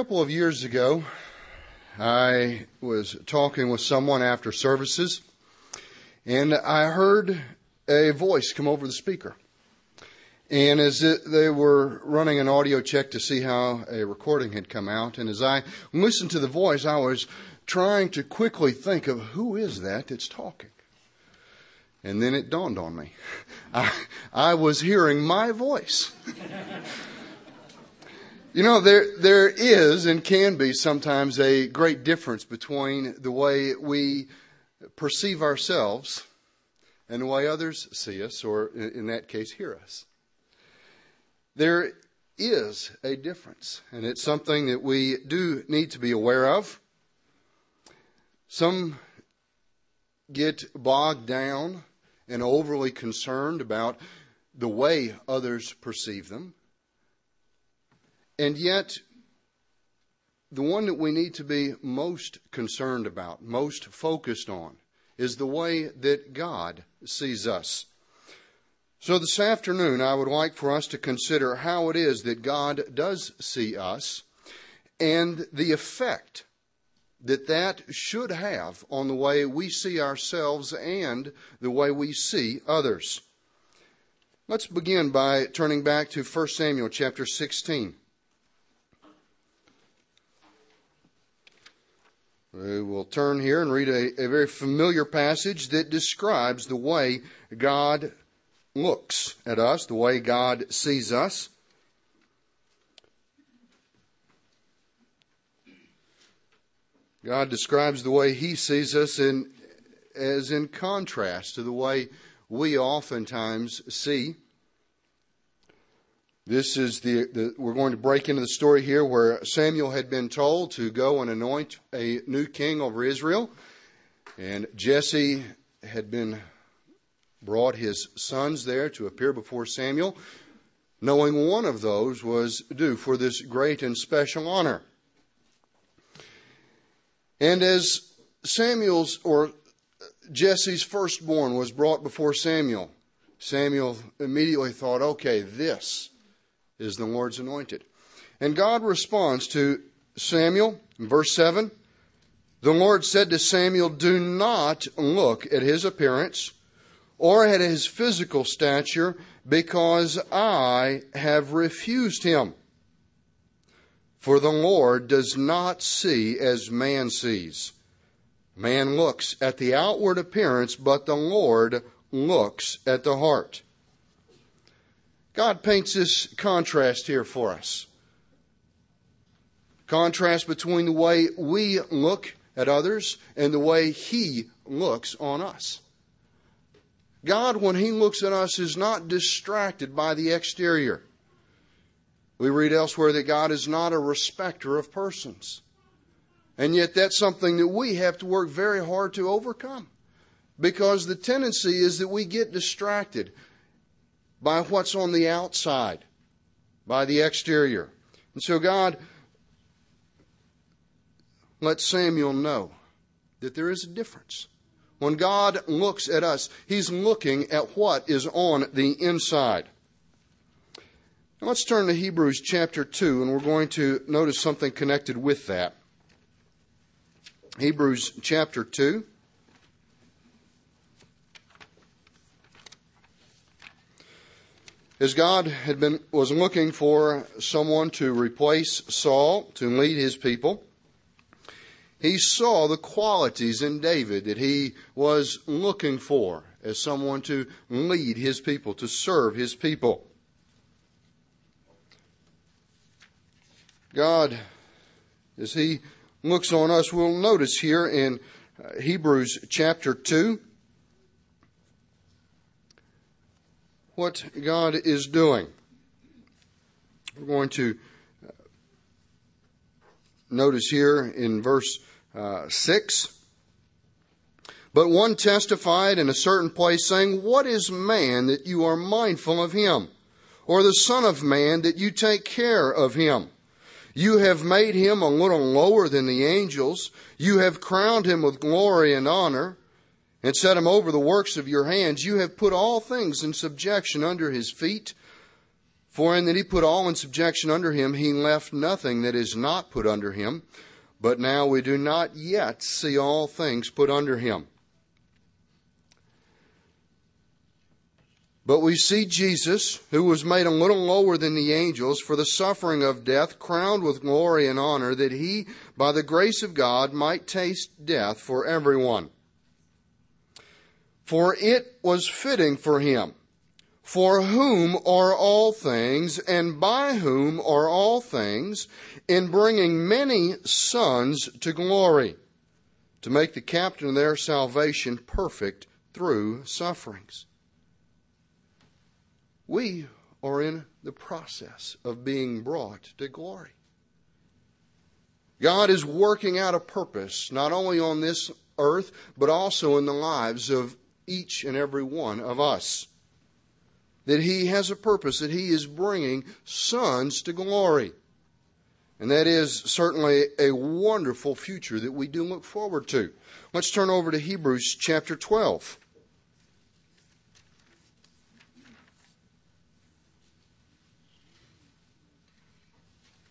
couple of years ago, I was talking with someone after services, and I heard a voice come over the speaker. And as it, they were running an audio check to see how a recording had come out, and as I listened to the voice, I was trying to quickly think of who is that that's talking. And then it dawned on me. I, I was hearing my voice. You know, there, there is and can be sometimes a great difference between the way we perceive ourselves and the way others see us, or in that case, hear us. There is a difference, and it's something that we do need to be aware of. Some get bogged down and overly concerned about the way others perceive them. And yet, the one that we need to be most concerned about, most focused on, is the way that God sees us. So this afternoon, I would like for us to consider how it is that God does see us and the effect that that should have on the way we see ourselves and the way we see others. Let's begin by turning back to 1 Samuel chapter 16. We will turn here and read a, a, very familiar passage that describes the way God looks at us, the way God sees us. God describes the way He sees us in, as in contrast to the way we oftentimes see. This is the, the, we're going to break into the story here where Samuel had been told to go and anoint a new king over Israel. And Jesse had been brought his sons there to appear before Samuel, knowing one of those was due for this great and special honor. And as Samuel's or Jesse's firstborn was brought before Samuel, Samuel immediately thought, okay, this is the Lord's anointed. And God responds to Samuel verse 7 The Lord said to Samuel, Do not look at his appearance or at his physical stature, because I have refused him. For the Lord does not see as man sees. Man looks at the outward appearance, but the Lord looks at the heart. God paints this contrast here for us. Contrast between the way we look at others and the way He looks on us. God, when He looks at us, is not distracted by the exterior. We read elsewhere that God is not a respecter of persons. And yet, that's something that we have to work very hard to overcome. Because the tendency is that we get distracted by what's on the outside, by the exterior. And so God let Samuel know that there is a difference. When God looks at us, He's looking at what is on the inside. Now let's turn to Hebrews chapter 2, and we're going to notice something connected with that. Hebrews chapter 2. As God had been, was looking for someone to replace Saul, to lead his people, he saw the qualities in David that he was looking for as someone to lead his people, to serve his people. God, as he looks on us, we'll notice here in uh, Hebrews chapter 2, what God is doing. We're going to uh, notice here in verse uh, 6. But one testified in a certain place, saying, What is man that you are mindful of him? Or the Son of Man that you take care of him? You have made him a little lower than the angels. You have crowned him with glory and honor and set him over the works of your hands. You have put all things in subjection under his feet. For in that he put all in subjection under him, he left nothing that is not put under him. But now we do not yet see all things put under him. But we see Jesus, who was made a little lower than the angels for the suffering of death, crowned with glory and honor, that he, by the grace of God, might taste death for everyone. For it was fitting for him, for whom are all things, and by whom are all things, in bringing many sons to glory, to make the captain of their salvation perfect through sufferings. We are in the process of being brought to glory. God is working out a purpose, not only on this earth, but also in the lives of each and every one of us. That He has a purpose, that He is bringing sons to glory. And that is certainly a wonderful future that we do look forward to. Let's turn over to Hebrews chapter 12.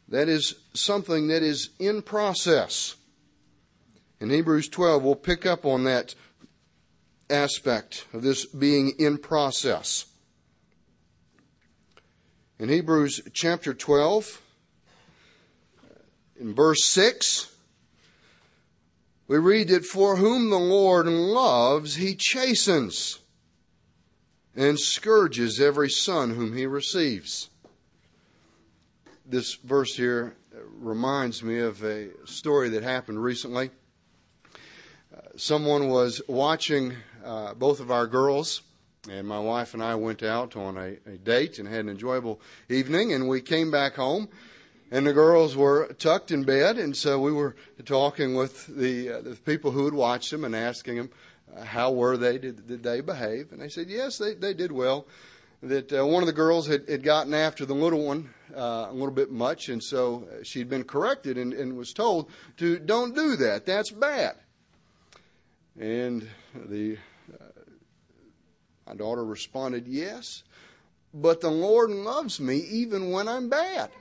That is something that is in process. In Hebrews 12, we'll pick up on that aspect of this being in process. In Hebrews chapter 12, in verse 6, we read that for whom the Lord loves, he chastens and scourges every son whom he receives this verse here reminds me of a story that happened recently. Uh, someone was watching uh, both of our girls, and my wife and I went out on a, a, date and had an enjoyable evening, and we came back home. And the girls were tucked in bed, and so we were talking with the, uh, the people who had watched them and asking them uh, how were they, did, did they behave? And they said yes, they, they did well that uh, one of the girls had, had gotten after the little one uh, a little bit much, and so she'd been corrected and, and was told to don't do that. That's bad. And the uh, my daughter responded, "Yes, but the Lord loves me even when I'm bad."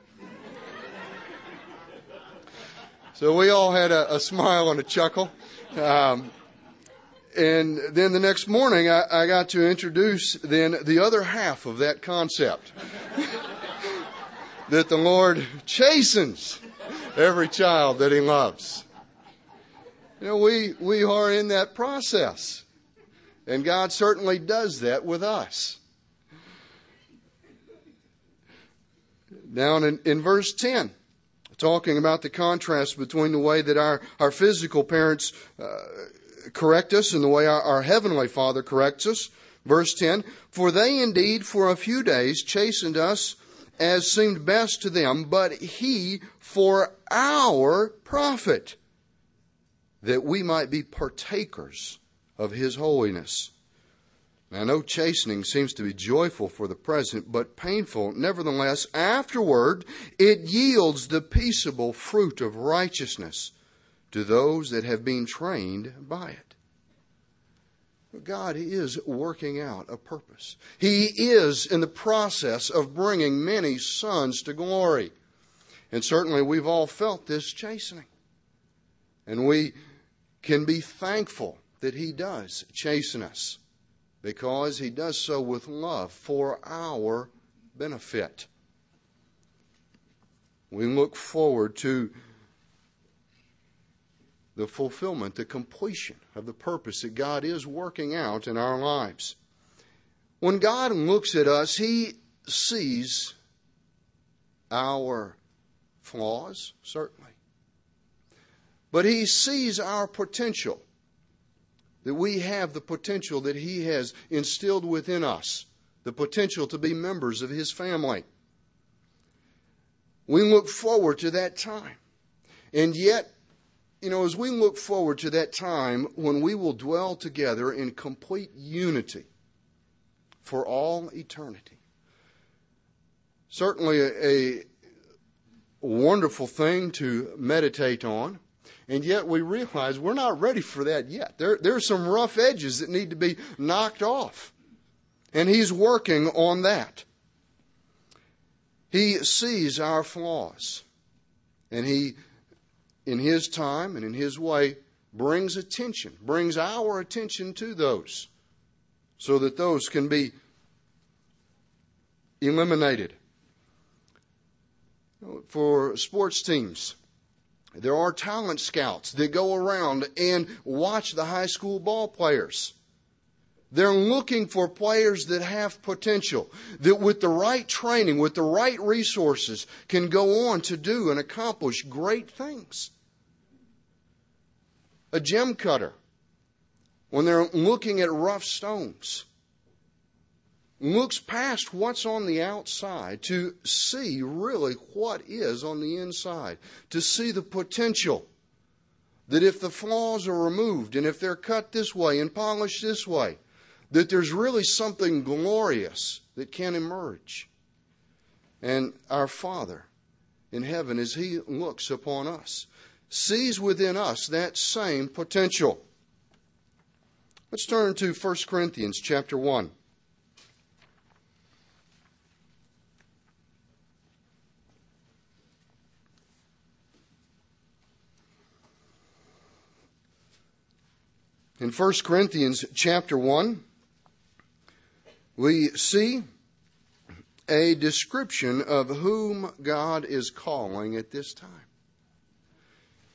so we all had a, a smile and a chuckle. Um, and then the next morning, I, I got to introduce then the other half of that concept. that the Lord chastens every child that He loves. You know, we, we are in that process. And God certainly does that with us. Down in, in verse 10, talking about the contrast between the way that our, our physical parents uh, correct us and the way our, our heavenly Father corrects us. Verse 10 For they indeed for a few days chastened us as seemed best to them, but He for our profit, that we might be partakers of His holiness. Now, no chastening seems to be joyful for the present, but painful. Nevertheless, afterward, it yields the peaceable fruit of righteousness to those that have been trained by it. God is working out a purpose. He is in the process of bringing many sons to glory. And certainly we've all felt this chastening. And we can be thankful that He does chasten us because He does so with love for our benefit. We look forward to the fulfillment, the completion of the purpose that God is working out in our lives. When God looks at us, He sees our flaws, certainly. But He sees our potential, that we have the potential that He has instilled within us, the potential to be members of His family. We look forward to that time. And yet, you know, as we look forward to that time when we will dwell together in complete unity for all eternity, certainly a, a wonderful thing to meditate on. And yet we realize we're not ready for that yet. There, there are some rough edges that need to be knocked off. And he's working on that. He sees our flaws. And He, in His time and in His way, brings attention, brings our attention to those so that those can be eliminated. For sports teams, there are talent scouts that go around and watch the high school ball players. They're looking for players that have potential, that with the right training, with the right resources, can go on to do and accomplish great things. A gem cutter, when they're looking at rough stones, looks past what's on the outside to see really what is on the inside, to see the potential. That if the flaws are removed and if they're cut this way and polished this way, that there's really something glorious that can emerge. And our Father in heaven, as He looks upon us, sees within us that same potential. Let's turn to 1 Corinthians chapter 1. In 1 Corinthians chapter 1, we see a description of whom God is calling at this time.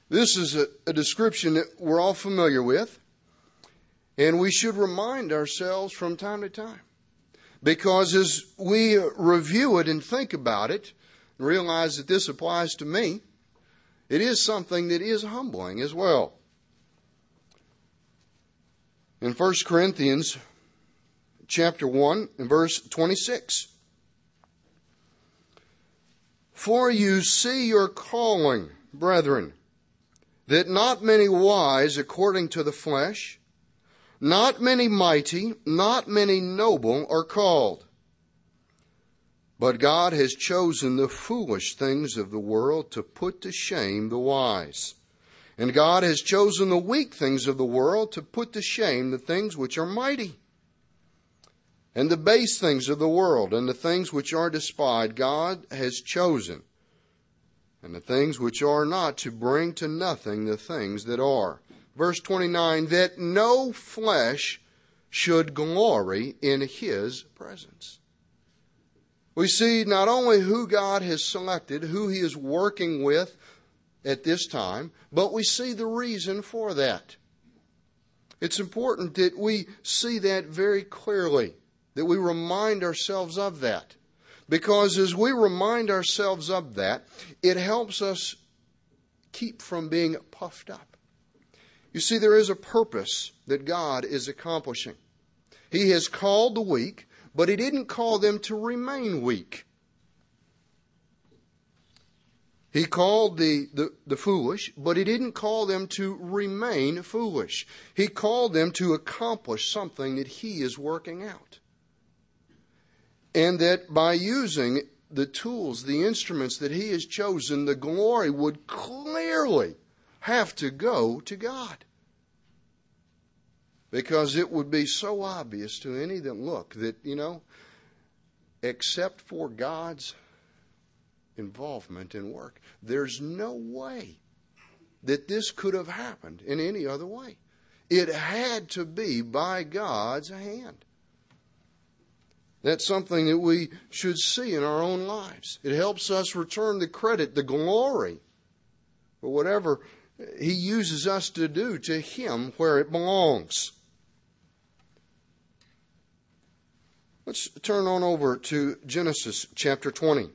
This is a, a, description that we're all familiar with, and we should remind ourselves from time to time. Because as we review it and think about it, and realize that this applies to me, it is something that is humbling as well. In 1 Corinthians chapter 1 and verse 26. For you see your calling, brethren, that not many wise according to the flesh, not many mighty, not many noble are called. But God has chosen the foolish things of the world to put to shame the wise. And God has chosen the weak things of the world to put to shame the things which are mighty and the base things of the world, and the things which are despised, God has chosen, and the things which are not, to bring to nothing the things that are. Verse 29 that no flesh should glory in his presence. We see not only who God has selected, who he is working with at this time, but we see the reason for that. It's important that we see that very clearly that we remind ourselves of that. Because as we remind ourselves of that, it helps us keep from being puffed up. You see, there is a purpose that God is accomplishing. He has called the weak, but He didn't call them to remain weak. He called the, the, the, foolish, but he didn't call them to remain foolish. He called them to accomplish something that he is working out and that by using the tools, the instruments that he has chosen, the glory would clearly have to go to God. Because it would be so obvious to any that look that, you know, except for God's involvement in work, there's no way that this could have happened in any other way. It had to be by God's hand. That's something that we should see in our own lives. It helps us return the credit, the glory for whatever He uses us to do to Him where it belongs. Let's turn on over to Genesis chapter 20.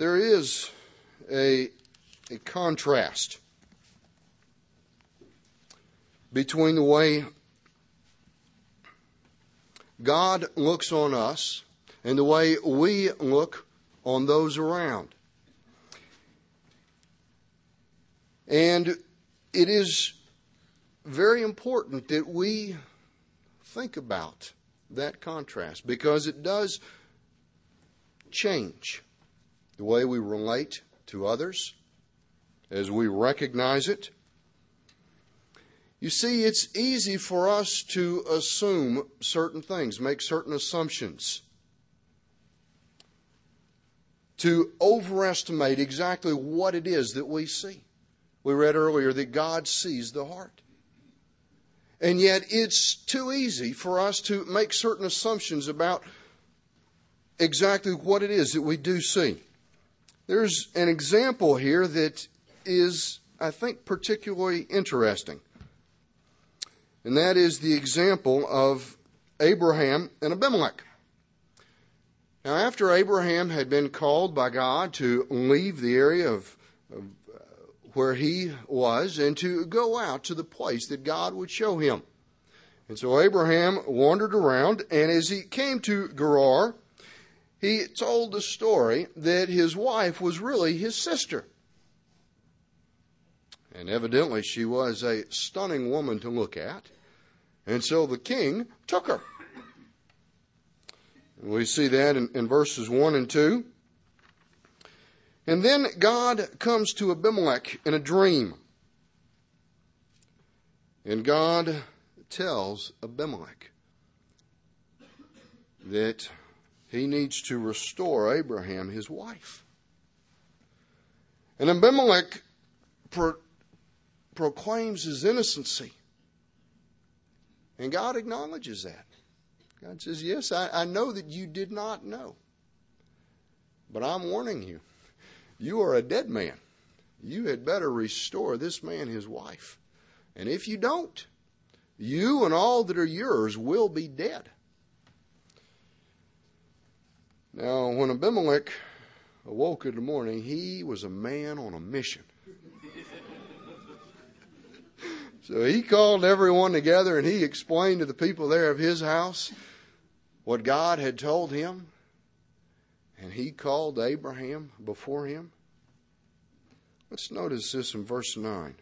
There is a, a contrast between the way God looks on us and the way we look on those around. And it is very important that we think about that contrast because it does change the way we relate to others as we recognize it You see, it's easy for us to assume certain things, make certain assumptions, to overestimate exactly what it is that we see. We read earlier that God sees the heart. And yet, it's too easy for us to make certain assumptions about exactly what it is that we do see. There's an example here that is, I think, particularly interesting. And that is the example of Abraham and Abimelech. Now, after Abraham had been called by God to leave the area of, of uh, where he was and to go out to the place that God would show him. And so Abraham wandered around, and as he came to Gerar, he told the story that his wife was really his sister. And evidently, she was a stunning woman to look at. And so the king took her. We see that in, in verses 1 and 2. And then God comes to Abimelech in a dream. And God tells Abimelech that he needs to restore Abraham, his wife. And Abimelech pro- proclaims his innocency. And God acknowledges that. God says, Yes, I, I know that you did not know. But I'm warning you. You are a dead man. You had better restore this man his wife. And if you don't, you and all that are yours will be dead. Now, when Abimelech awoke in the morning, he was a man on a mission. so he called everyone together and he explained to the people there of his house what God had told him. And he called Abraham before him. Let's notice this in verse 9.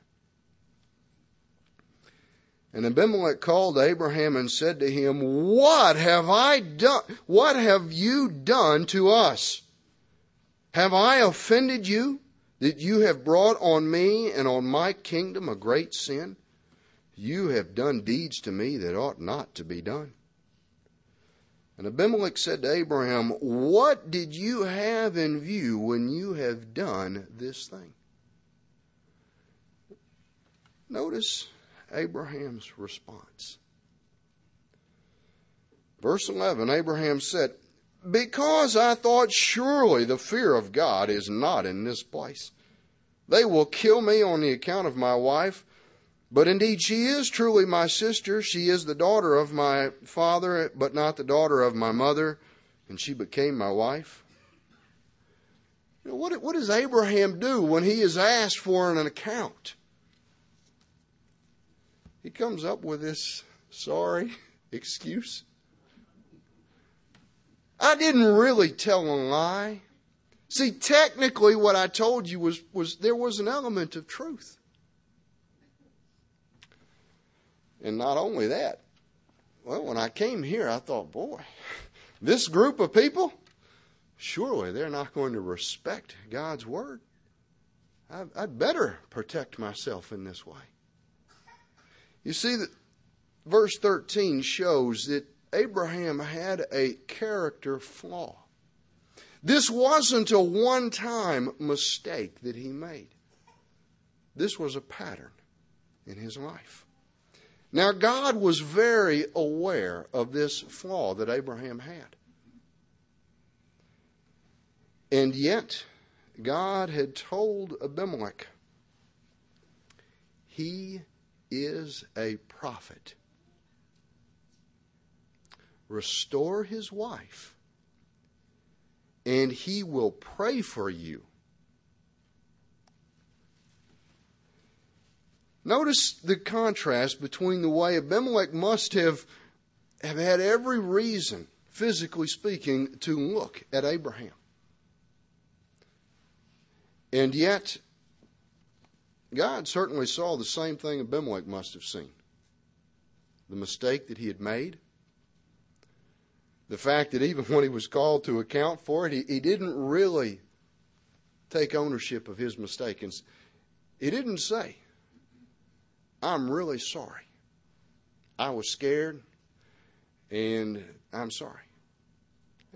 And Abimelech called Abraham and said to him, What have I done? What have you done to us? Have I offended you that you have brought on me and on my kingdom a great sin? You have done deeds to me that ought not to be done. And Abimelech said to Abraham, What did you have in view when you have done this thing? Notice Abraham's response. Verse 11 Abraham said, Because I thought surely the fear of God is not in this place. They will kill me on the account of my wife. But indeed, she is truly my sister. She is the daughter of my father, but not the daughter of my mother, and she became my wife. You know, what, what does Abraham do when he is asked for an account? He comes up with this sorry excuse. I didn't really tell a lie. See, technically, what I told you was, was there was an element of truth. And not only that, well, when I came here, I thought, boy, this group of people, surely they're not going to respect God's word. I, would better protect myself in this way. You see that verse 13 shows that Abraham had a character flaw. This wasn't a one time mistake that he made, this was a pattern in his life. Now, God was very aware of this flaw that Abraham had. And yet, God had told Abimelech, He is a prophet. Restore his wife, and he will pray for you. Notice the contrast between the way Abimelech must have, have had every reason, physically speaking, to look at Abraham. And yet, God certainly saw the same thing Abimelech must have seen the mistake that he had made, the fact that even when he was called to account for it, he, he didn't really take ownership of his mistake. And he didn't say, I'm really sorry. I was scared, and I'm sorry.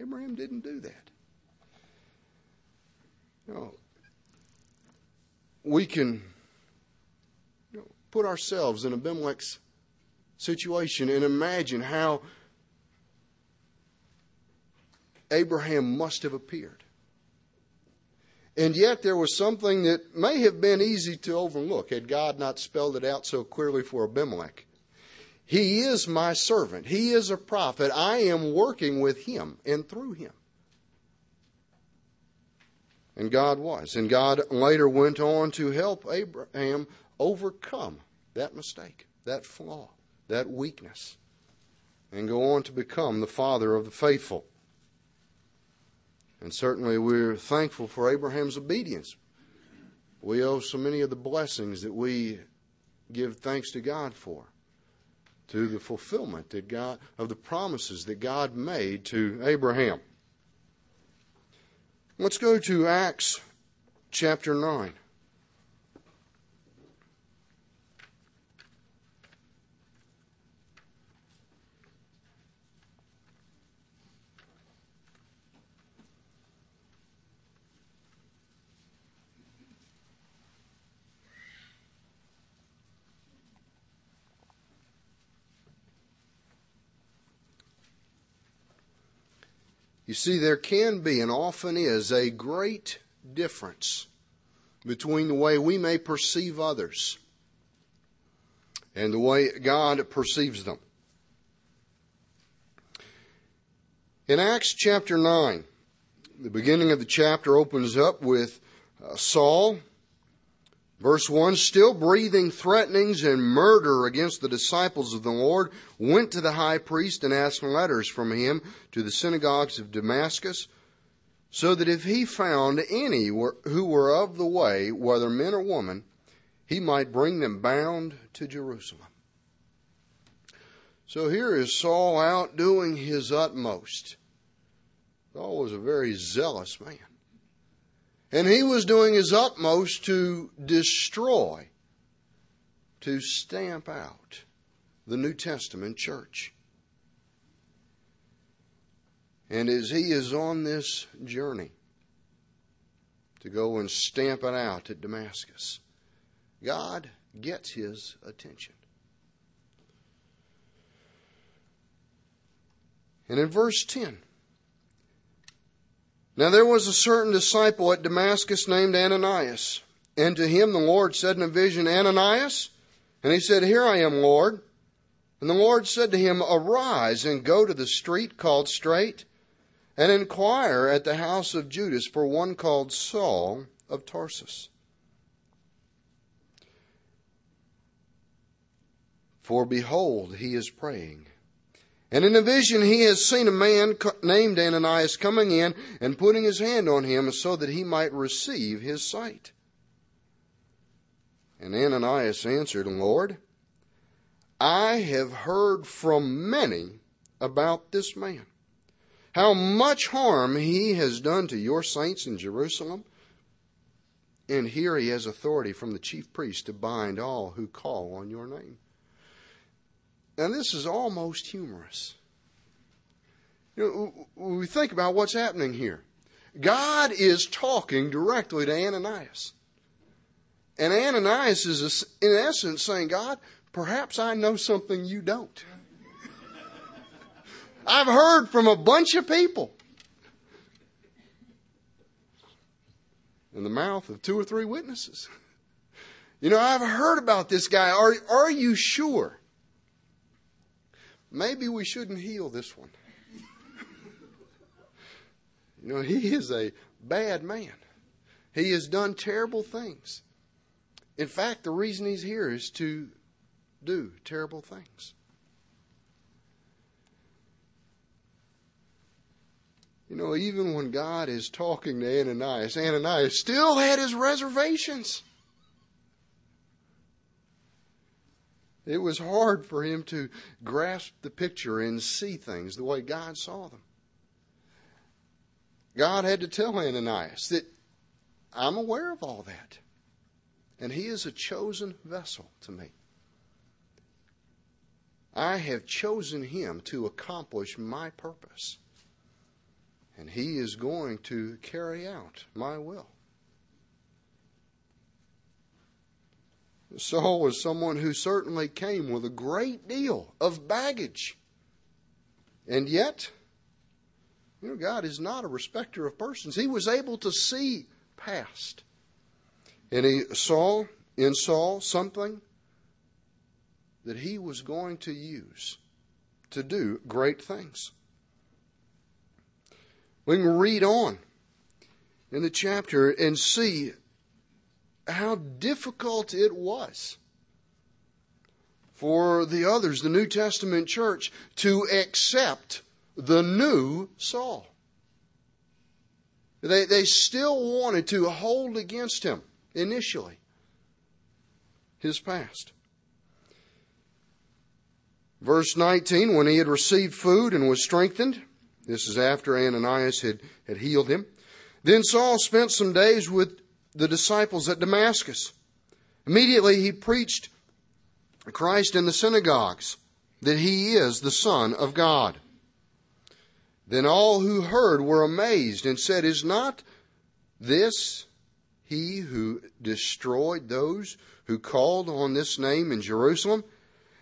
Abraham didn't do that. You know, we can put ourselves in Abimelech's situation and imagine how Abraham must have appeared. And yet there was something that may have been easy to overlook had God not spelled it out so clearly for Abimelech. He is my servant. He is a prophet. I am working with him and through him. And God was. And God later went on to help Abraham overcome that mistake, that flaw, that weakness, and go on to become the father of the faithful. And certainly we're thankful for Abraham's obedience. We owe so many of the blessings that we give thanks to God for to the fulfillment that God of the promises that God made to Abraham. Let's go to Acts chapter 9. You see, there can be and often is a great difference between the way we may perceive others and the way God perceives them. In Acts chapter 9, the beginning of the chapter opens up with uh, Saul Verse 1 Still breathing threatenings and murder against the disciples of the Lord, went to the high priest and asked letters from him to the synagogues of Damascus, so that if he found any who were of the way, whether men or women, he might bring them bound to Jerusalem. So here is Saul out doing his utmost. Saul was a very zealous man. And he was doing his utmost to destroy, to stamp out the New Testament church. And as he is on this journey to go and stamp it out at Damascus, God gets his attention. And in verse 10, now there was a certain disciple at Damascus named Ananias. And to him the Lord said in a vision, Ananias? And he said, Here I am, Lord. And the Lord said to him, Arise and go to the street called Straight, and inquire at the house of Judas for one called Saul of Tarsus. For behold, he is praying. And in a vision, he has seen a man named Ananias coming in and putting his hand on him so that he might receive his sight. And Ananias answered, Lord, I have heard from many about this man, how much harm he has done to your saints in Jerusalem. And here he has authority from the chief priest to bind all who call on your name. And this is almost humorous. You know, we think about what's happening here. God is talking directly to Ananias. And Ananias is, in essence, saying, God, perhaps I know something you don't. I've heard from a bunch of people. In the mouth of two or three witnesses. You know, I've heard about this guy. Are, are you sure? Maybe we shouldn't heal this one. you know, he is a bad man. He has done terrible things. In fact, the reason he's here is to do terrible things. You know, even when God is talking to Ananias, Ananias still had his reservations. It was hard for him to grasp the picture and see things the way God saw them. God had to tell Ananias that I'm aware of all that. And he is a chosen vessel to me. I have chosen him to accomplish my purpose. And he is going to carry out my will. Saul was someone who certainly came with a great deal of baggage. And yet, you know, God is not a respecter of persons. He was able to see past. And he saw in Saul something that he was going to use to do great things. We can read on in the chapter and see how difficult it was for the others, the New Testament church, to accept the new Saul. They, they still wanted to hold against him initially his past. Verse 19, when he had received food and was strengthened, this is after Ananias had, had healed him, then Saul spent some days with the disciples at Damascus. Immediately he preached Christ in the synagogues, that he is the Son of God. Then all who heard were amazed and said, Is not this he who destroyed those who called on this name in Jerusalem?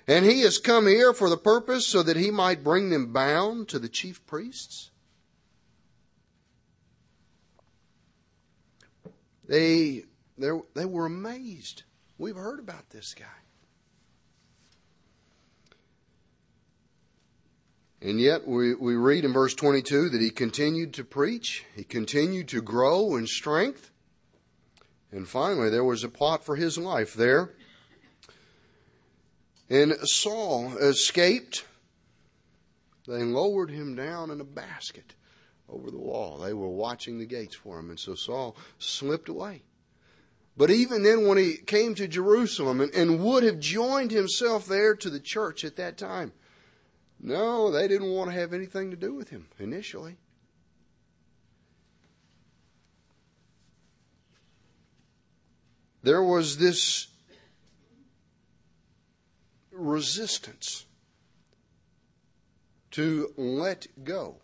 And he has come here for the purpose so that he might bring them bound to the chief priests? They, they were amazed. We've heard about this guy. And yet, we, we read in verse 22 that he continued to preach, he continued to grow in strength, and finally, there was a plot for his life there. And Saul escaped. They lowered him down in a basket over the wall. They were watching the gates for him, and so Saul slipped away. But even then, when he came to Jerusalem and, and would have joined himself there to the church at that time, no, they didn't want to have anything to do with him initially. There was this resistance to let go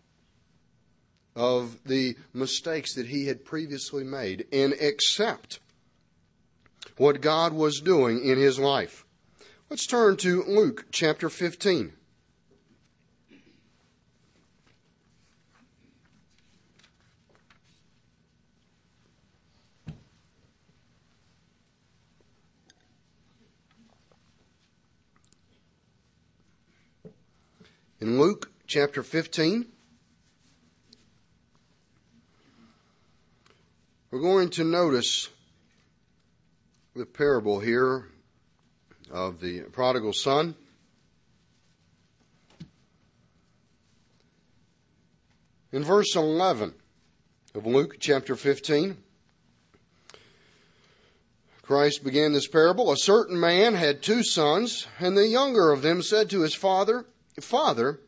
of the mistakes that he had previously made and accept what God was doing in his life. Let's turn to Luke chapter 15. In Luke chapter 15, We're going to notice the parable here of the prodigal son. In verse 11 of Luke chapter 15, Christ began this parable. A certain man had two sons, and the younger of them said to his father, Father,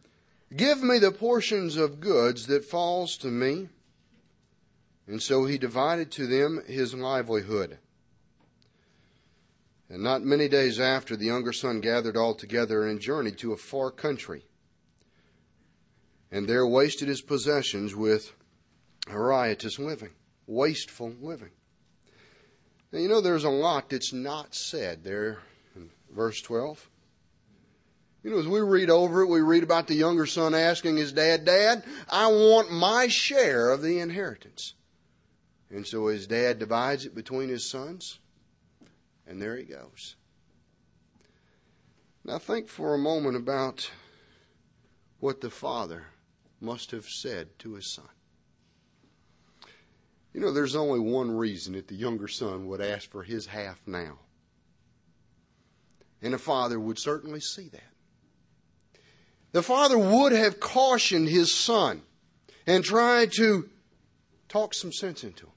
give me the portions of goods that falls to me. And so he divided to them his livelihood. And not many days after, the younger son gathered all together and journeyed to a far country. And there wasted his possessions with riotous living, wasteful living. Now, you know, there's a lot that's not said there in verse 12. You know, as we read over it, we read about the younger son asking his dad, Dad, I want my share of the inheritance. And so his dad divides it between his sons, and there he goes. Now think for a moment about what the father must have said to his son. You know, there's only one reason that the younger son would ask for his half now. And a father would certainly see that. The father would have cautioned his son and tried to talk some sense into him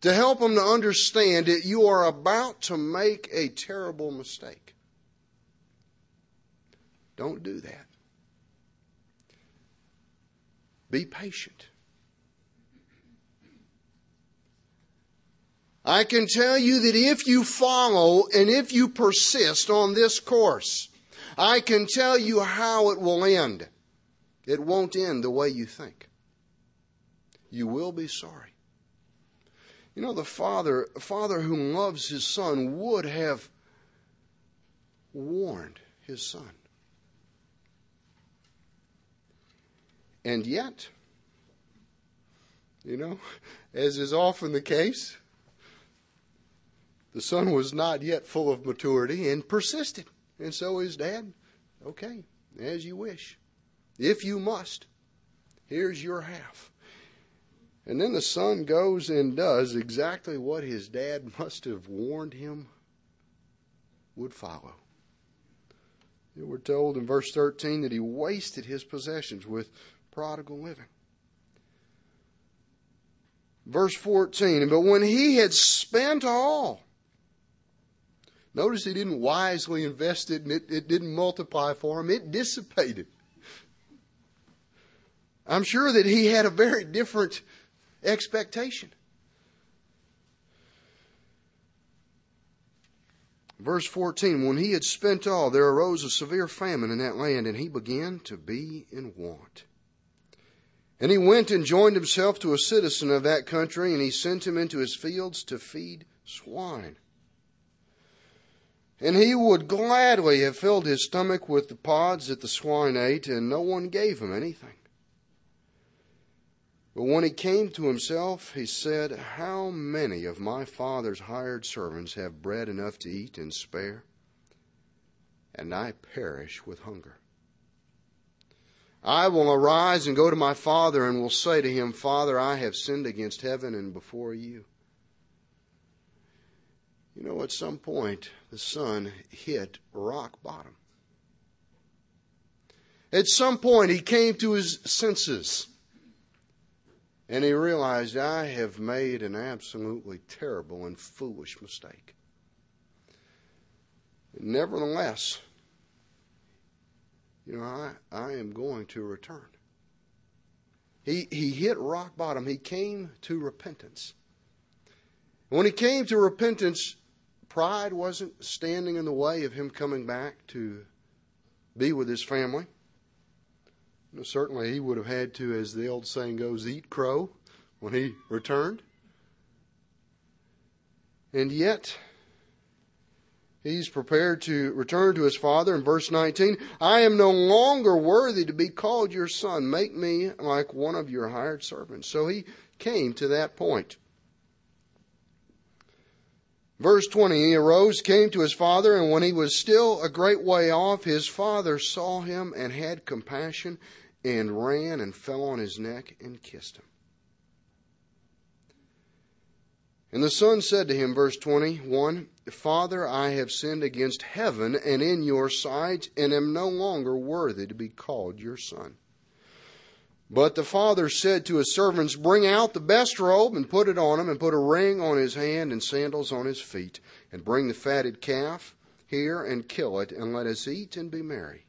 to help them to understand that you are about to make a terrible mistake. Don't do that. Be patient. I can tell you that if you follow and if you persist on this course, I can tell you how it will end. It won't end the way you think. You will be sorry. You know, the father, father who loves his son would have warned his son. And yet, you know, as is often the case, the son was not yet full of maturity and persisted. And so his dad, okay, as you wish. If you must, here's your half. And then the son goes and does exactly what his dad must have warned him would follow. We're told in verse 13 that he wasted his possessions with prodigal living. Verse 14, but when he had spent all, notice he didn't wisely invest it and it, it didn't multiply for him, it dissipated. I'm sure that he had a very different expectation. Verse 14 When he had spent all, there arose a severe famine in that land, and he began to be in want. And he went and joined himself to a citizen of that country, and he sent him into his fields to feed swine. And he would gladly have filled his stomach with the pods that the swine ate, and no one gave him anything. But when he came to himself, he said, How many of my father's hired servants have bread enough to eat and spare? And I perish with hunger. I will arise and go to my father and will say to him, Father, I have sinned against heaven and before you. You know, at some point, the son hit rock bottom. At some point, he came to his senses and he realized, I have made an absolutely terrible and foolish mistake. Nevertheless, you know, I, I am going to return. He, he hit rock bottom. He came to repentance. When he came to repentance, pride wasn't standing in the way of him coming back to be with his family. Certainly he would have had to, as the old saying goes, eat crow when he returned. And yet, he's prepared to return to his father. In verse 19, I am no longer worthy to be called your son. Make me like one of your hired servants. So he came to that point. Verse 20, he arose, came to his father, and when he was still a great way off, his father saw him and had compassion and ran and fell on his neck and kissed him. And the son said to him, verse 21, Father, I have sinned against heaven and in your sight, and am no longer worthy to be called your son. But the father said to his servants, Bring out the best robe and put it on him, and put a ring on his hand and sandals on his feet, and bring the fatted calf here and kill it, and let us eat and be merry.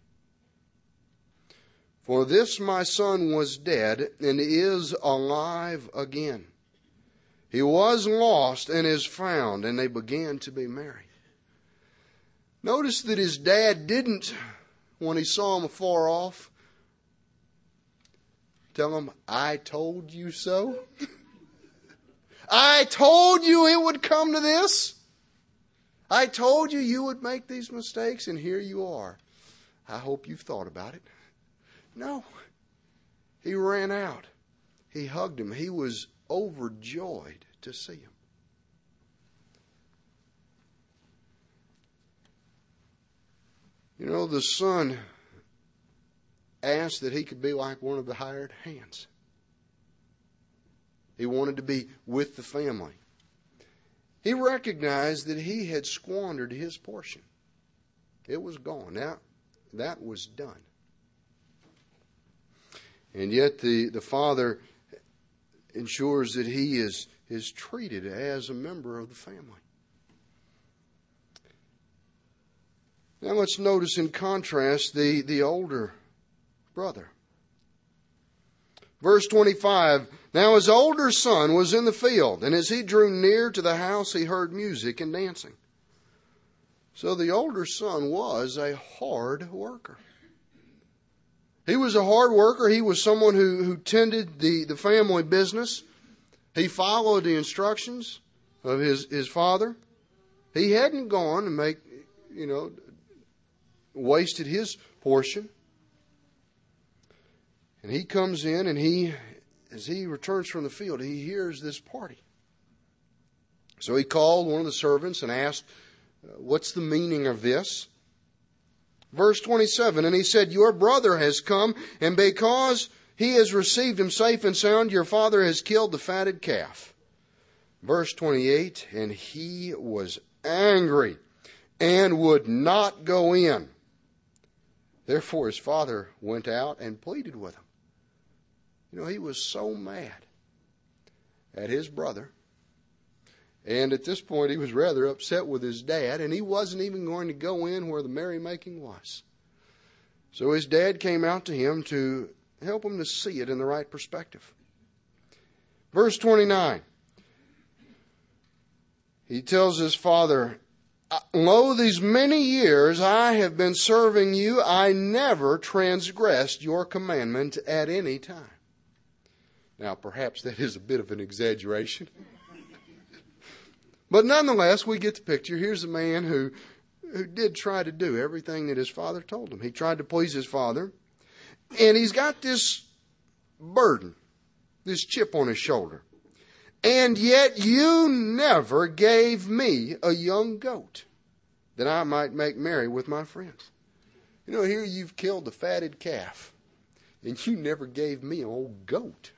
For this my son was dead and is alive again. He was lost and is found, and they began to be merry. Notice that his dad didn't, when he saw him afar off, tell him, I told you so. I told you it would come to this. I told you you would make these mistakes, and here you are. I hope you've thought about it. No. He ran out. He hugged him. He was overjoyed to see him. You know, the son asked that he could be like one of the hired hands. He wanted to be with the family. He recognized that he had squandered his portion. It was gone. Now, that was done. And yet the, the father ensures that he is, is treated as a member of the family. Now let's notice in contrast the, the older brother. Verse 25 Now his older son was in the field, and as he drew near to the house, he heard music and dancing. So the older son was a hard worker. He was a hard worker. He was someone who, who tended the, the family business. He followed the instructions of his, his father. He hadn't gone and make, you know, wasted his portion. And he comes in and he, as he returns from the field, he hears this party. So he called one of the servants and asked, uh, What's the meaning of this? Verse 27 And he said, Your brother has come, and because he has received him safe and sound, your father has killed the fatted calf. Verse 28 And he was angry and would not go in. Therefore his father went out and pleaded with him. You know, he was so mad at his brother. And at this point, he was rather upset with his dad, and he wasn't even going to go in where the merrymaking was. So his dad came out to him to help him to see it in the right perspective. Verse 29. He tells his father, Lo, these many years I have been serving you, I never transgressed your commandment at any time. Now, perhaps that is a bit of an exaggeration. but nonetheless, we get the picture. Here's a man who, who did try to do everything that his father told him. He tried to please his father. And he's got this burden, this chip on his shoulder. And yet you never gave me a young goat that I might make merry with my friends. You know, here you've killed the fatted calf, and you never gave me an old goat.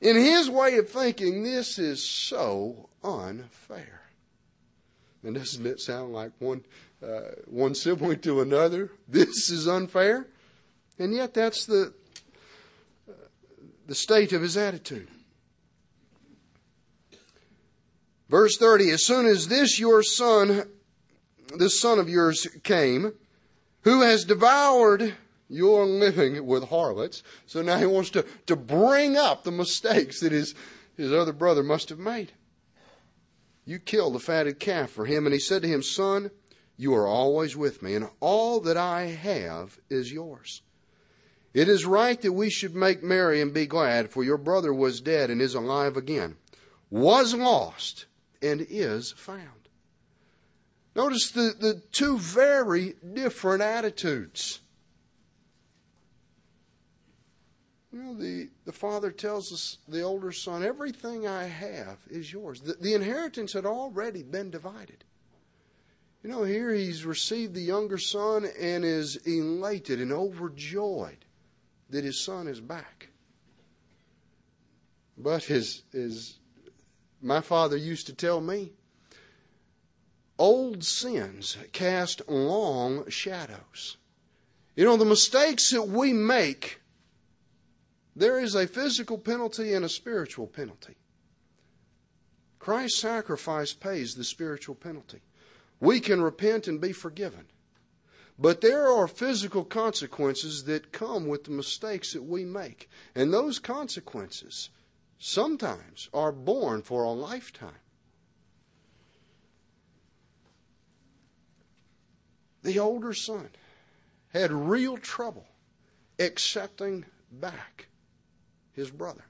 In his way of thinking, this is so unfair. And doesn't it sound like one, uh, one sibling to another? This is unfair. And yet that's the, uh, the state of his attitude. Verse 30, as soon as this your son, this son of yours came, who has devoured you're living with harlots. So now he wants to, to bring up the mistakes that his, his other brother must have made. You killed the fatted calf for him, and he said to him, Son, you are always with me, and all that I have is yours. It is right that we should make merry and be glad, for your brother was dead and is alive again, was lost and is found. Notice the, the two very different attitudes. You know, the, the father tells us, the older son, everything I have is yours. The, the inheritance had already been divided. You know, here he's received the younger son and is elated and overjoyed that his son is back. But his, his, my father used to tell me, old sins cast long shadows. You know, the mistakes that we make there is a physical penalty and a spiritual penalty. Christ's sacrifice pays the spiritual penalty. We can repent and be forgiven. But there are physical consequences that come with the mistakes that we make. And those consequences sometimes are borne for a lifetime. The older son had real trouble accepting back his brother.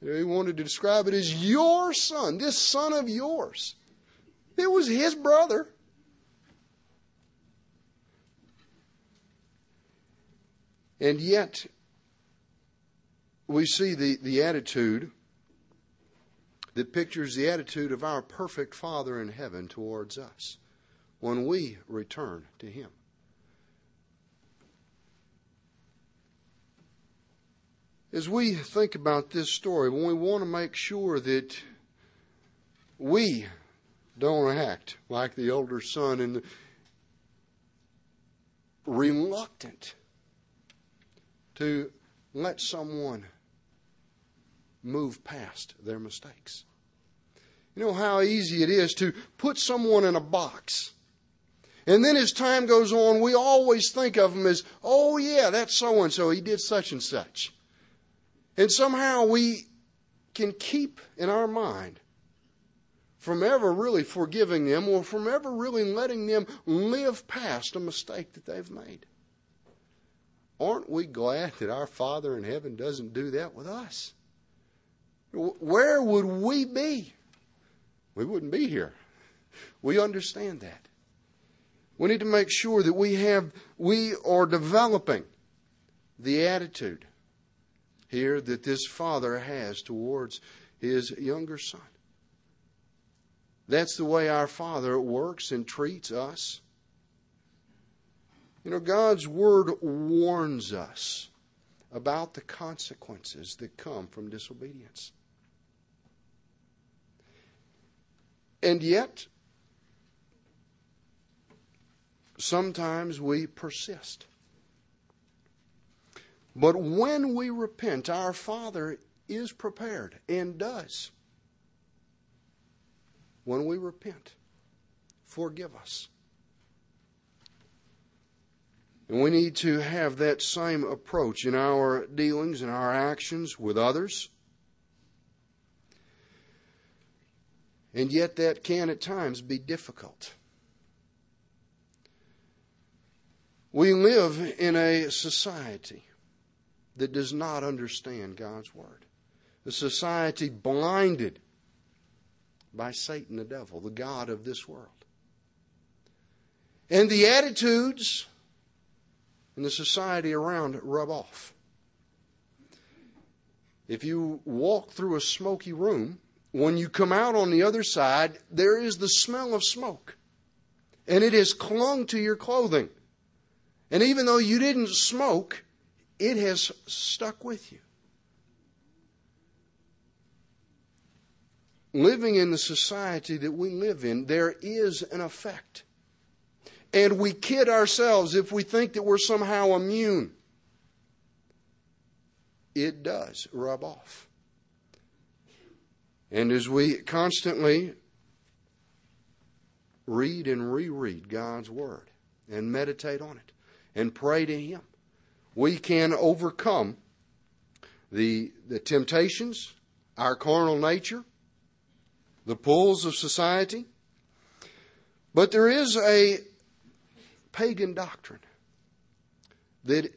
He wanted to describe it as your son, this son of yours. It was his brother. And yet, we see the, the attitude that pictures the attitude of our perfect Father in heaven towards us when we return to Him. As we think about this story, when we want to make sure that we don't act like the older son and reluctant to let someone move past their mistakes. You know how easy it is to put someone in a box. And then as time goes on, we always think of them as, oh yeah, that's so and so. He did such and such. And somehow we can keep in our mind from ever really forgiving them or from ever really letting them live past a mistake that they've made. Aren't we glad that our Father in heaven doesn't do that with us? Where would we be? We wouldn't be here. We understand that. We need to make sure that we have, we are developing the attitude here that this father has towards his younger son. That's the way our Father works and treats us. You know, God's Word warns us about the consequences that come from disobedience. And yet, sometimes we persist. But when we repent, our Father is prepared and does when we repent. Forgive us. And we need to have that same approach in our dealings and our actions with others. And yet, that can at times be difficult. We live in a society that does not understand God's Word, a society blinded by Satan the devil, the God of this world. And the attitudes in the society around rub off. If you walk through a smoky room, when you come out on the other side, there is the smell of smoke. And it has clung to your clothing. And even though you didn't smoke, it has stuck with you. living in the society that we live in, there is an effect. And we kid ourselves if we think that we're somehow immune. It does rub off. And as we constantly read and reread God's Word and meditate on it and pray to Him, we can overcome the, the temptations, our carnal nature, the pulls of society. But there is a pagan doctrine that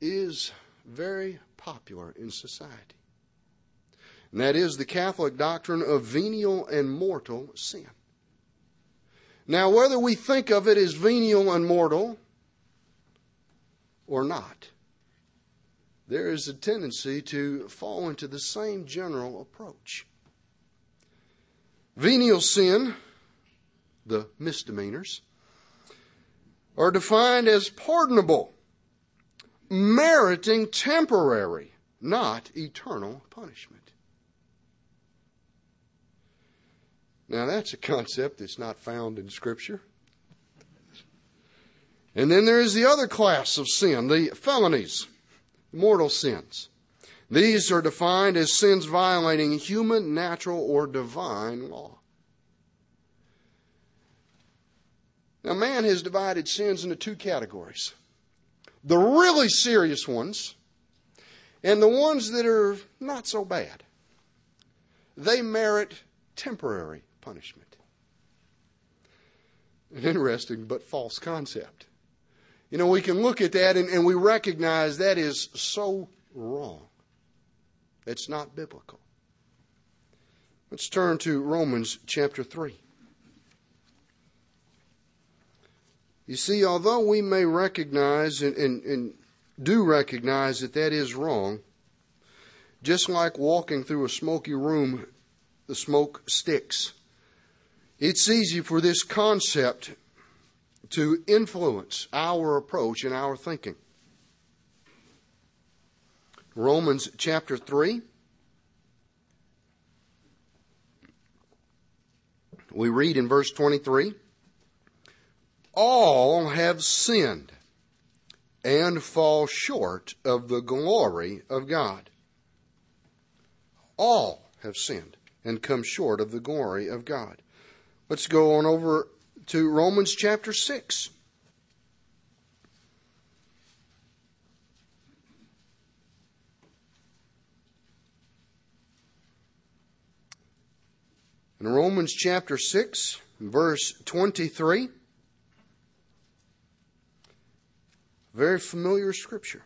is very popular in society. And that is the Catholic doctrine of venial and mortal sin. Now, whether we think of it as venial and mortal or not, there is a tendency to fall into the same general approach. Venial sin, the misdemeanors, are defined as pardonable, meriting temporary, not eternal punishment. Now, that's a concept that's not found in Scripture. And then there is the other class of sin, the felonies, mortal sins. These are defined as sins violating human, natural, or divine law. Now, man has divided sins into two categories the really serious ones and the ones that are not so bad. They merit temporary punishment. An interesting but false concept. You know, we can look at that and, and we recognize that is so wrong. It's not biblical. Let's turn to Romans chapter 3. You see, although we may recognize and, and, and, do recognize that that is wrong, just like walking through a smoky room, the smoke sticks. It's easy for this concept to influence our approach and our thinking. Romans chapter 3. We read in verse 23 All have sinned and fall short of the glory of God. All have sinned and come short of the glory of God. Let's go on over to Romans chapter 6. In Romans chapter 6, verse 23, very familiar scripture.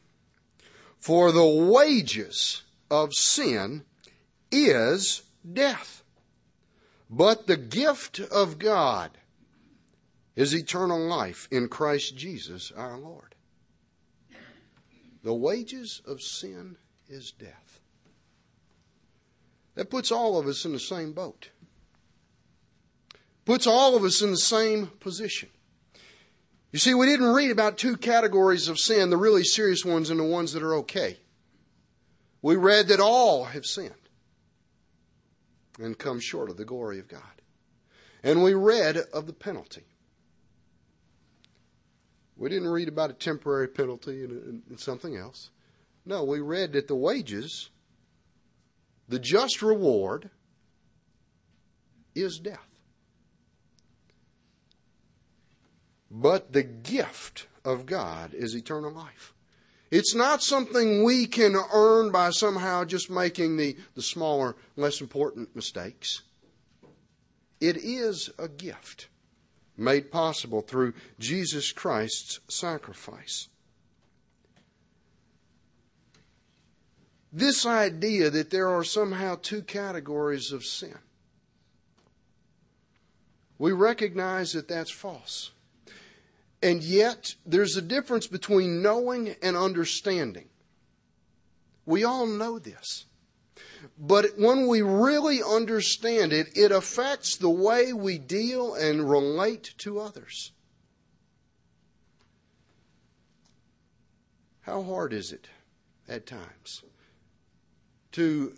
For the wages of sin is death. But the gift of God is eternal life in Christ Jesus our Lord. The wages of sin is death. That puts all of us in the same boat. Puts all of us in the same position. You see, we didn't read about two categories of sin, the really serious ones and the ones that are okay. We read that all have sinned and come short of the glory of God. And we read of the penalty. We didn't read about a temporary penalty and, and something else. No, we read that the wages, the just reward, is death. But the gift of God is eternal life. It's not something we can earn by somehow just making the, the smaller, less important mistakes. It is a gift made possible through Jesus Christ's sacrifice. This idea that there are somehow two categories of sin, we recognize that that's false. And yet, there's a difference between knowing and understanding. We all know this. But when we really understand it, it affects the way we deal and relate to others. How hard is it at times to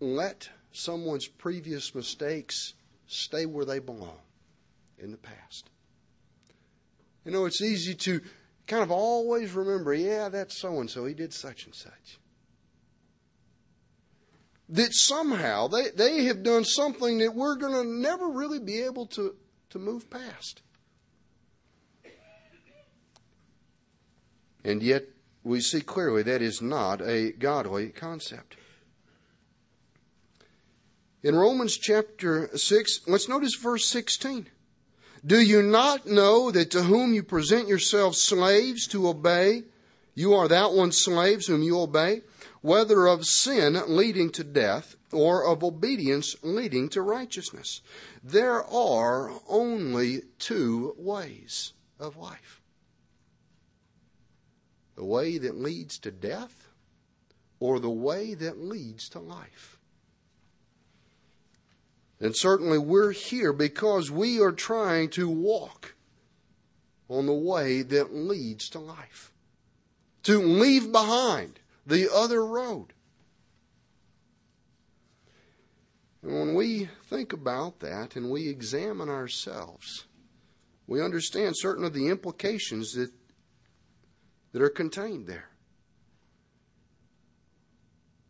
let someone's previous mistakes stay where they belong in the past? You know, it's easy to kind of always remember, yeah, that's so and so. He did such and such. That somehow they, they have done something that we're going to never really be able to, to move past. And yet, we see clearly that is not a godly concept. In Romans chapter 6, let's notice verse 16. Do you not know that to whom you present yourselves slaves to obey, you are that one slaves whom you obey, whether of sin leading to death or of obedience leading to righteousness? There are only two ways of life the way that leads to death or the way that leads to life. And certainly we're here because we are trying to walk on the way that leads to life. To leave behind the other road. And when we think about that and we examine ourselves, we understand certain of the implications that, that are contained there.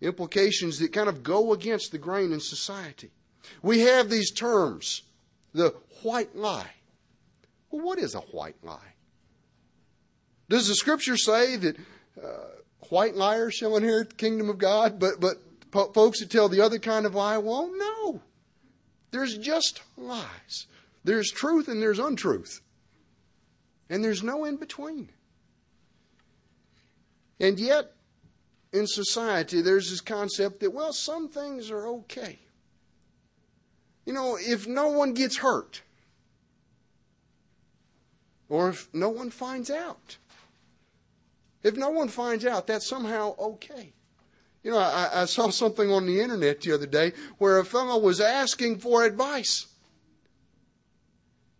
Implications that kind of go against the grain in society. We have these terms the white lie. Well, what is a white lie? Does the scripture say that uh, white liars shall inherit the kingdom of God, but, but po- folks that tell the other kind of lie, well, no. There's just lies. There's truth and there's untruth. And there's no in between. And yet, in society, there's this concept that, well, some things are okay. You know, if no one gets hurt, or if no one finds out, if no one finds out, that's somehow okay. You know, I, I, saw something on the internet the other day where a fellow was asking for advice.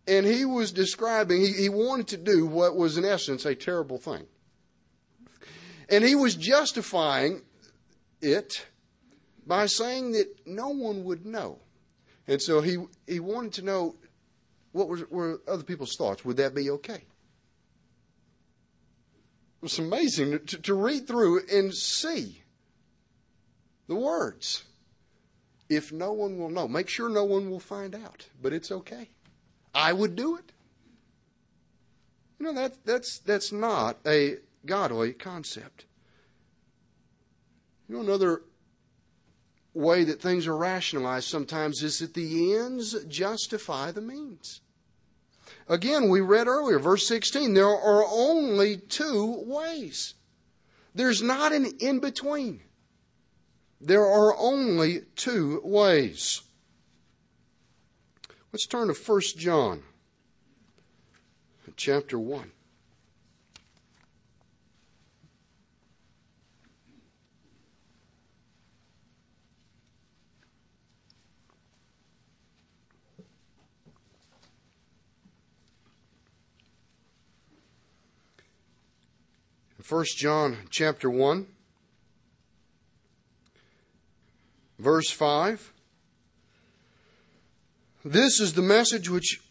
And he was describing, he, he wanted to do what was in essence a terrible thing. And he was justifying it by saying that no one would know. And so he, he wanted to know what were, were other people's thoughts. Would that be okay? It was amazing to, to read through and see the words. If no one will know, make sure no one will find out, but it's okay. I would do it. You know that that's that's not a godly concept. You know another way that things are rationalized sometimes is that the ends justify the means. Again, we read earlier, verse 16, there are only two ways. There's not an in between. There are only two ways. Let's turn to 1 John chapter 1. First John chapter 1 verse 5 This is the message which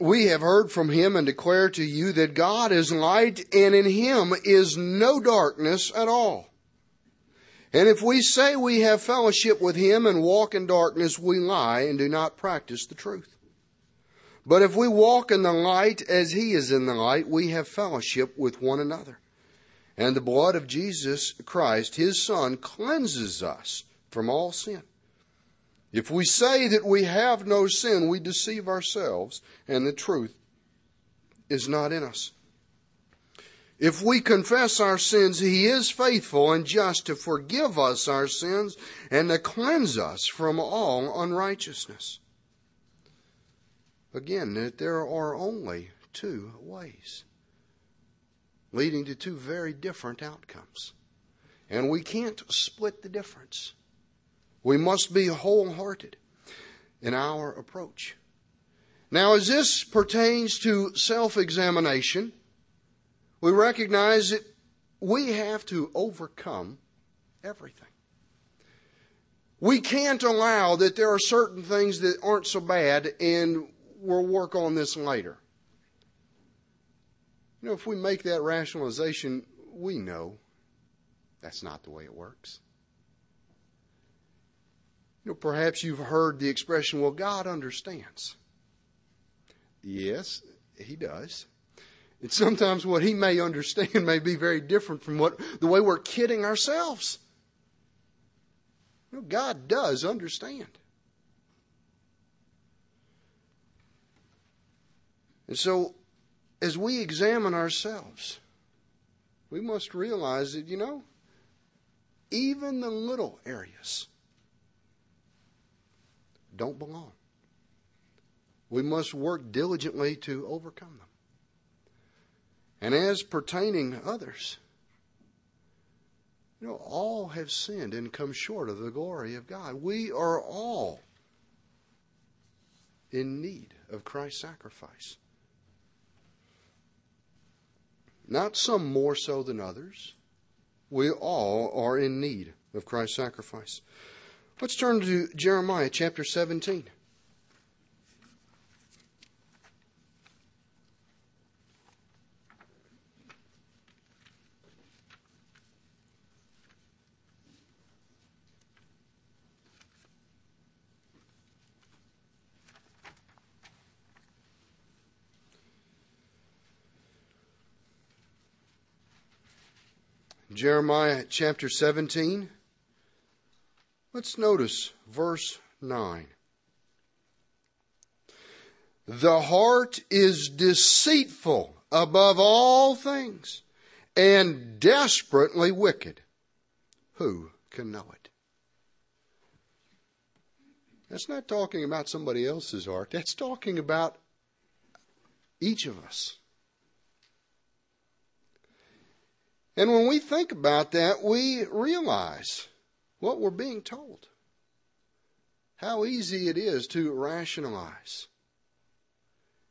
we have heard from him and declare to you that God is light and in him is no darkness at all. And if we say we have fellowship with him and walk in darkness, we lie and do not practice the truth. But if we walk in the light as he is in the light, we have fellowship with one another. And the blood of Jesus Christ, his Son, cleanses us from all sin. If we say that we have no sin, we deceive ourselves, and the truth is not in us. If we confess our sins, he is faithful and just to forgive us our sins and to cleanse us from all unrighteousness. Again, there are only two ways leading to two very different outcomes. And we can't split the difference. We must be wholehearted in our approach. Now, as this pertains to self examination, we recognize that we have to overcome everything. We can't allow that there are certain things that aren't so bad and we'll work on this later. You know, if we make that rationalization, we know that's not the way it works. You know, perhaps you've heard the expression, well, God understands. Yes, He does. And sometimes what He may understand may be very different from what the way we're kidding ourselves. You know, God does understand. And so as we examine ourselves, we must realize that, you know, even the little areas don't belong. We must work diligently to overcome them. And as pertaining others, you know, all have sinned and come short of the glory of God. We are all in need of Christ's sacrifice. Not some more so than others. We all are in need of Christ's sacrifice. Let's turn to Jeremiah chapter 17. Jeremiah chapter 17. Let's notice verse 9. The heart is deceitful above all things and desperately wicked. Who can know it? That's not talking about somebody else's heart. That's talking about each of us. And when we think about that, we realize what we're being told. How easy it is to rationalize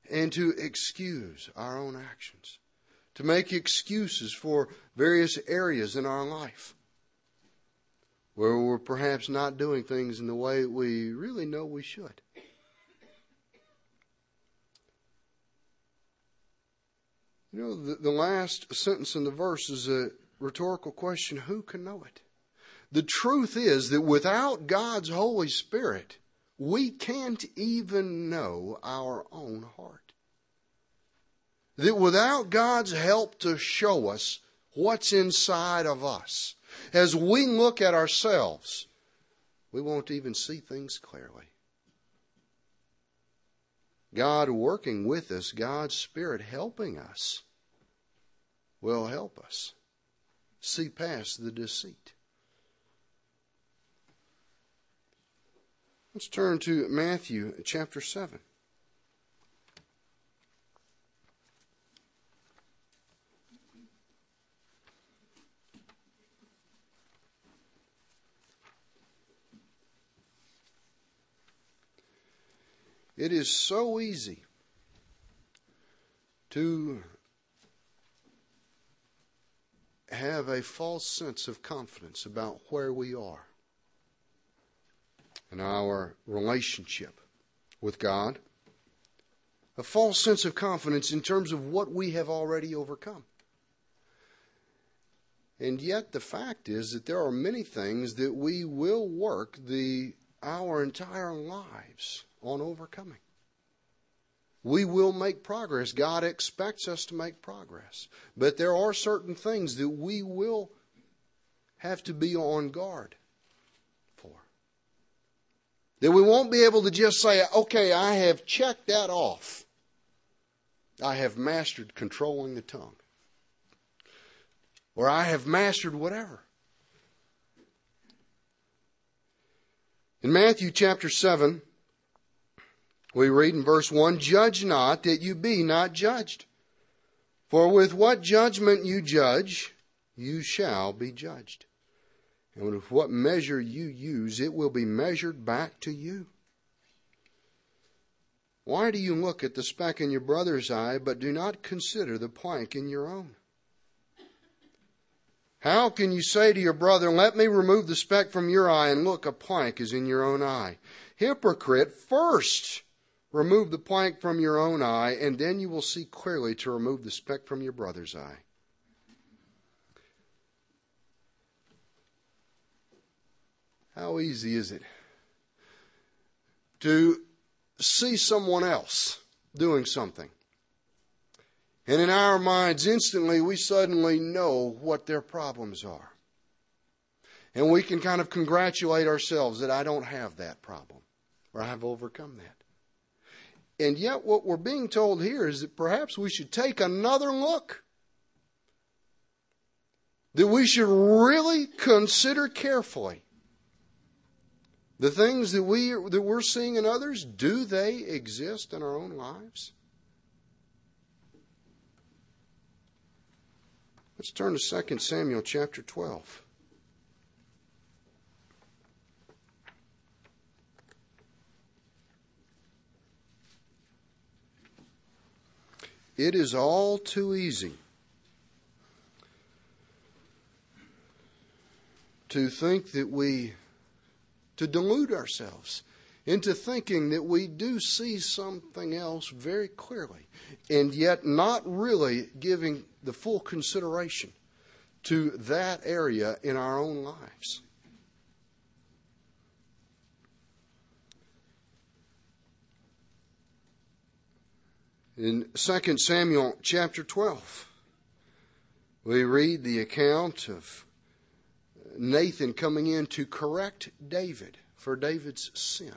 and to excuse our own actions, to make excuses for various areas in our life where we're perhaps not doing things in the way we really know we should. You know, the, the last sentence in the verse is a rhetorical question who can know it? The truth is that without God's Holy Spirit, we can't even know our own heart. That without God's help to show us what's inside of us, as we look at ourselves, We won't even see things clearly. God working with us, God's Spirit helping us, will help us see past the deceit. Let's turn to Matthew chapter 7. It is so easy to have a false sense of confidence about where we are in our relationship with God, a false sense of confidence in terms of what we have already overcome. And yet, the fact is that there are many things that we will work the, our entire lives on overcoming. We will make progress. God expects us to make progress. But there are certain things that we will have to be on guard for. That we won't be able to just say, okay, I have checked that off. I have mastered controlling the tongue. Or I have mastered whatever. In Matthew chapter 7, we read in verse 1 Judge not that you be not judged. For with what judgment you judge, you shall be judged. And with what measure you use, it will be measured back to you. Why do you look at the speck in your brother's eye, but do not consider the plank in your own? How can you say to your brother, Let me remove the speck from your eye, and look, a plank is in your own eye? Hypocrite, first Remove the plank from your own eye, and then you will see clearly to remove the speck from your brother's eye. How easy is it to see someone else doing something? And in our minds, instantly, we suddenly know what their problems are. And we can kind of congratulate ourselves that I don't have that problem, or I've overcome that. And yet, what we're being told here is that perhaps we should take another look. That we should really consider carefully the things that, we, that we're seeing in others. Do they exist in our own lives? Let's turn to 2 Samuel chapter 12. It is all too easy to think that we, to delude ourselves into thinking that we do see something else very clearly, and yet not really giving the full consideration to that area in our own lives. In 2 Samuel chapter 12, we read the account of Nathan coming in to correct David for David's sin.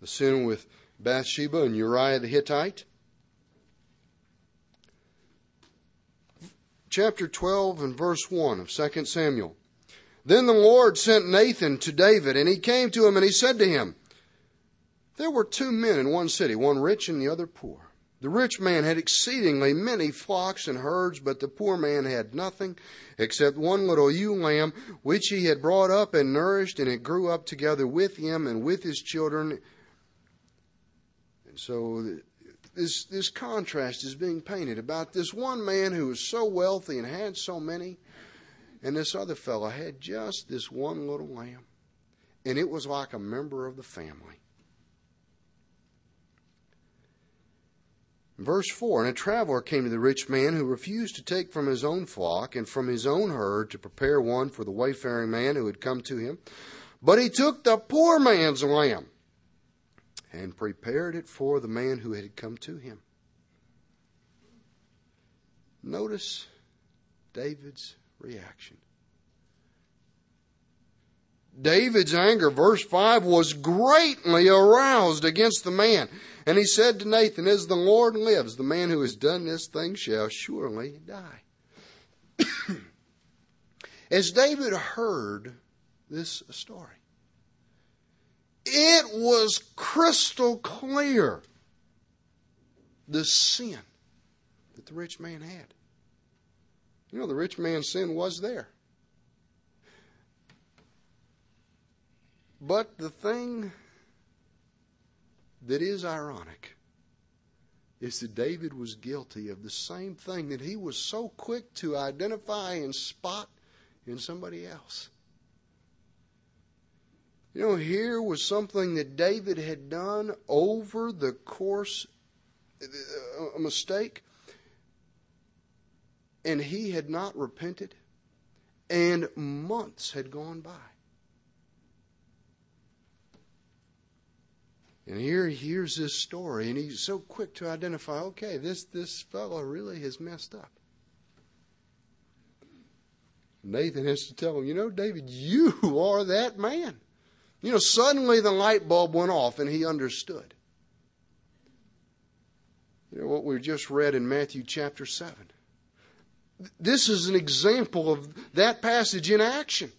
The sin with Bathsheba and Uriah the Hittite. Chapter 12 and verse 1 of 2 Samuel. Then the Lord sent Nathan to David, and he came to him and he said to him, There were two men in one city, one rich and the other poor. The rich man had exceedingly many flocks and herds, but the poor man had nothing except one little ewe lamb, which he had brought up and nourished, and it grew up together with him and with his children. And so this, this contrast is being painted about this one man who was so wealthy and had so many, and this other fellow had just this one little lamb. And it was like a member of the family. Verse 4 And a traveler came to the rich man who refused to take from his own flock and from his own herd to prepare one for the wayfaring man who had come to him. But he took the poor man's lamb and prepared it for the man who had come to him. Notice David's reaction. David's anger, verse 5, was greatly aroused against the man. And he said to Nathan, As the Lord lives, the man who has done this thing shall surely die. As David heard this story, it was crystal clear the sin that the rich man had. You know, the rich man's sin was there. But the thing that is ironic is that David was guilty of the same thing that he was so quick to identify and spot in somebody else. You know, here was something that David had done over the course, uh, a mistake, and he had not repented, and months had gone by. And here, here's this story, and he's so quick to identify, okay, this, this fellow really has messed up. Nathan has to tell him, you know, David, you are that man. You know, suddenly the light bulb went off and he understood. You know what we just read in Matthew chapter 7. This is an example of that passage in action.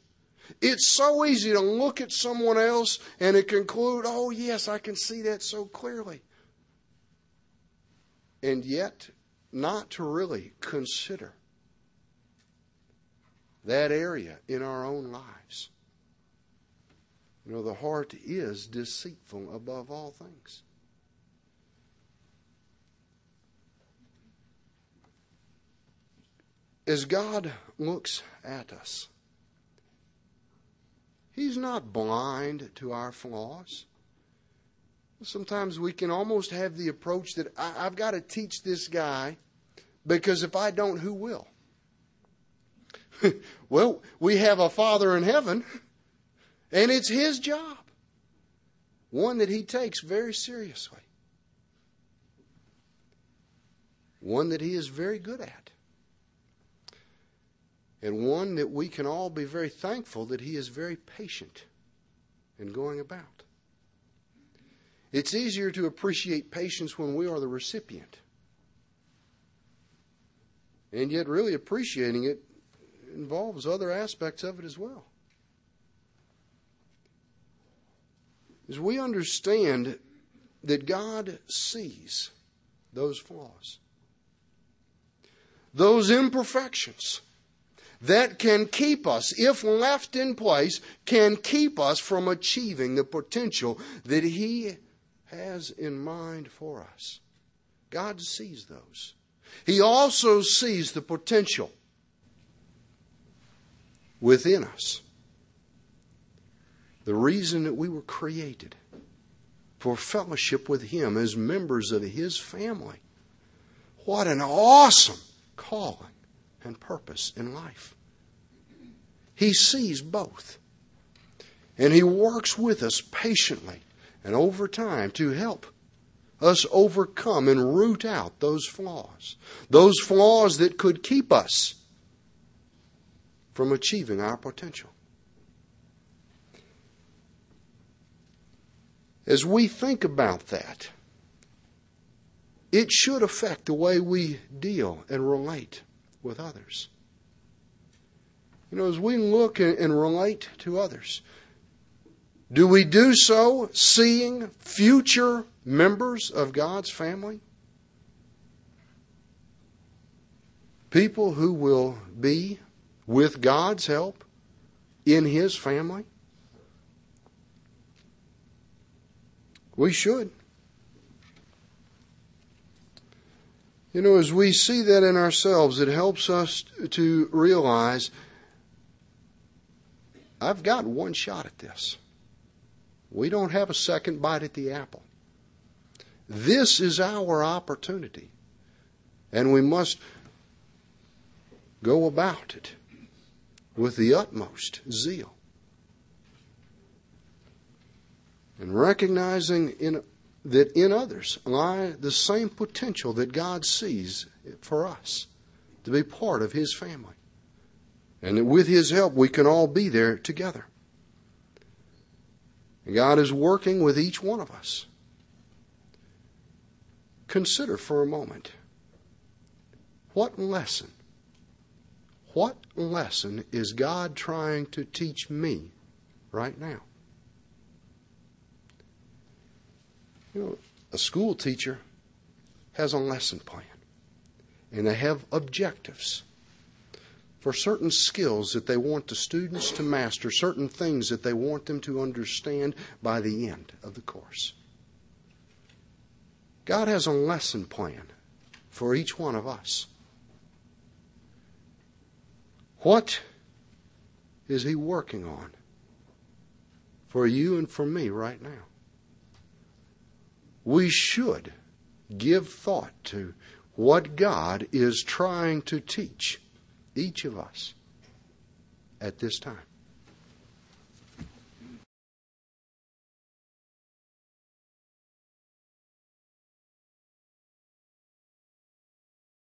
It's so easy to look at someone else and to conclude, oh, yes, I can see that so clearly. And yet, not to really consider that area in our own lives. You know, the heart is deceitful above all things. As God looks at us, He's not blind to our flaws. Sometimes we can almost have the approach that I, have got to teach this guy because if I don't, who will? well, we have a Father in heaven, and it's His job, one that He takes very seriously, one that He is very good at and one that we can all be very thankful that he is very patient in going about. It's easier to appreciate patience when we are the recipient. And yet, really appreciating it involves other aspects of it as well. As we understand that God sees those flaws, those imperfections, that can keep us, if left in place, can keep us from achieving the potential that He has in mind for us. God sees those. He also sees the potential within us. The reason that we were created for fellowship with Him as members of His family. What an awesome calling and purpose in life. He sees both. And He works with us patiently and over time to help us overcome and root out those flaws, those flaws that could keep us from achieving our potential. As we think about that, it should affect the way we deal and relate with others. You know, as we look and relate to others, do we do so seeing future members of God's family? People who will be, with God's help, in His family? We should. You know, as we see that in ourselves, it helps us to realize I've got one shot at this. We don't have a second bite at the apple. This is our opportunity, and we must go about it with the utmost zeal. And recognizing in that in others lie the same potential that God sees for us to be part of His family. And that with His help, we can all be there together. God is working with each one of us. Consider for a moment what lesson, what lesson is God trying to teach me right now? You know, a school teacher has a lesson plan, and they have objectives for certain skills that they want the students to master, certain things that they want them to understand by the end of the course. God has a lesson plan for each one of us. What is He working on for you and for me right now? We should give thought to what God is trying to teach each of us at this time.